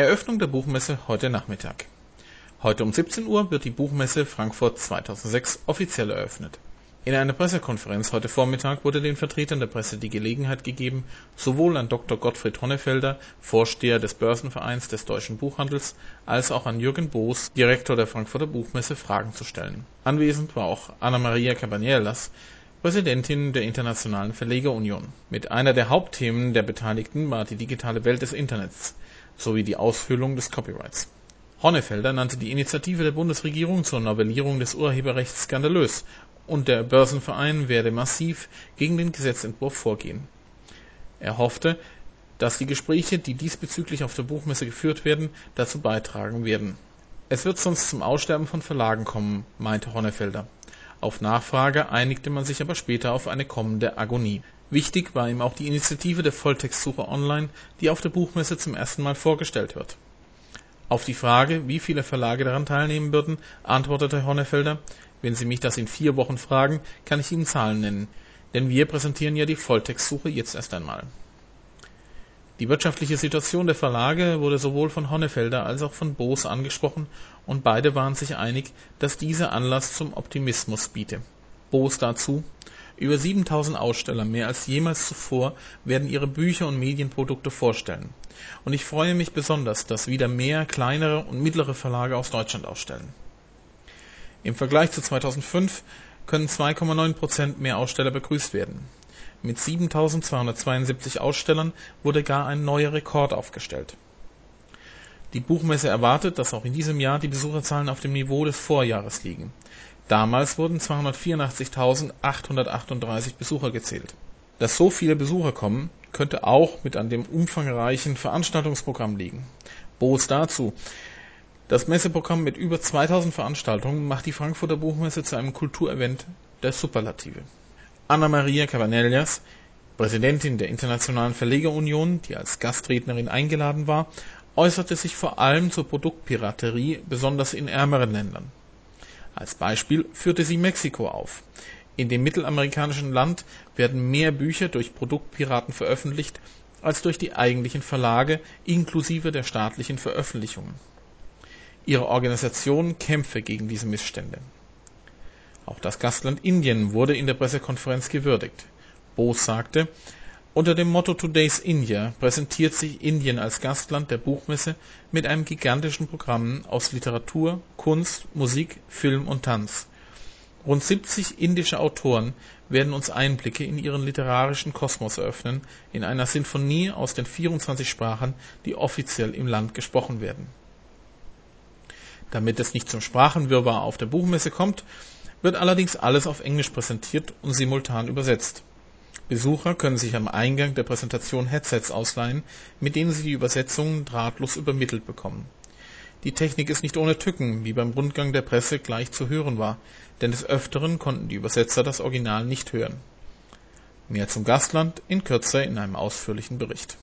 Eröffnung der Buchmesse heute Nachmittag. Heute um 17 Uhr wird die Buchmesse Frankfurt 2006 offiziell eröffnet. In einer Pressekonferenz heute Vormittag wurde den Vertretern der Presse die Gelegenheit gegeben, sowohl an Dr. Gottfried Honnefelder, Vorsteher des Börsenvereins des deutschen Buchhandels, als auch an Jürgen Boos, Direktor der Frankfurter Buchmesse, Fragen zu stellen. Anwesend war auch Anna Maria Cabanielas, Präsidentin der Internationalen Verlegerunion. Mit einer der Hauptthemen der Beteiligten war die digitale Welt des Internets sowie die Aushöhlung des Copyrights. Honnefelder nannte die Initiative der Bundesregierung zur Novellierung des Urheberrechts skandalös und der Börsenverein werde massiv gegen den Gesetzentwurf vorgehen. Er hoffte, dass die Gespräche, die diesbezüglich auf der Buchmesse geführt werden, dazu beitragen werden. Es wird sonst zum Aussterben von Verlagen kommen, meinte Honnefelder. Auf Nachfrage einigte man sich aber später auf eine kommende Agonie. Wichtig war ihm auch die Initiative der Volltextsuche online, die auf der Buchmesse zum ersten Mal vorgestellt wird. Auf die Frage, wie viele Verlage daran teilnehmen würden, antwortete Honnefelder wenn Sie mich das in vier Wochen fragen, kann ich Ihnen Zahlen nennen, denn wir präsentieren ja die Volltextsuche jetzt erst einmal. Die wirtschaftliche Situation der Verlage wurde sowohl von Honnefelder als auch von Boos angesprochen und beide waren sich einig, dass diese Anlass zum Optimismus biete. Boos dazu über 7000 Aussteller, mehr als jemals zuvor, werden ihre Bücher und Medienprodukte vorstellen. Und ich freue mich besonders, dass wieder mehr kleinere und mittlere Verlage aus Deutschland ausstellen. Im Vergleich zu 2005 können 2,9 Prozent mehr Aussteller begrüßt werden. Mit 7.272 Ausstellern wurde gar ein neuer Rekord aufgestellt. Die Buchmesse erwartet, dass auch in diesem Jahr die Besucherzahlen auf dem Niveau des Vorjahres liegen. Damals wurden 284.838 Besucher gezählt. Dass so viele Besucher kommen, könnte auch mit an dem umfangreichen Veranstaltungsprogramm liegen. Boos dazu das Messeprogramm mit über 2000 Veranstaltungen macht die Frankfurter Buchmesse zu einem Kulturevent der Superlative. Anna Maria Cabanellas, Präsidentin der Internationalen Verlegerunion, die als Gastrednerin eingeladen war, äußerte sich vor allem zur Produktpiraterie, besonders in ärmeren Ländern. Als Beispiel führte sie Mexiko auf. In dem mittelamerikanischen Land werden mehr Bücher durch Produktpiraten veröffentlicht als durch die eigentlichen Verlage inklusive der staatlichen Veröffentlichungen Ihre Organisation kämpfe gegen diese Missstände. Auch das Gastland Indien wurde in der Pressekonferenz gewürdigt. Bose sagte, unter dem Motto Today's India präsentiert sich Indien als Gastland der Buchmesse mit einem gigantischen Programm aus Literatur, Kunst, Musik, Film und Tanz. Rund 70 indische Autoren werden uns Einblicke in ihren literarischen Kosmos eröffnen, in einer Sinfonie aus den 24 Sprachen, die offiziell im Land gesprochen werden damit es nicht zum Sprachenwirrwarr auf der Buchmesse kommt, wird allerdings alles auf Englisch präsentiert und simultan übersetzt. Besucher können sich am Eingang der Präsentation Headsets ausleihen, mit denen sie die Übersetzungen drahtlos übermittelt bekommen. Die Technik ist nicht ohne Tücken, wie beim Rundgang der Presse gleich zu hören war, denn des Öfteren konnten die Übersetzer das Original nicht hören. Mehr zum Gastland in Kürze in einem ausführlichen Bericht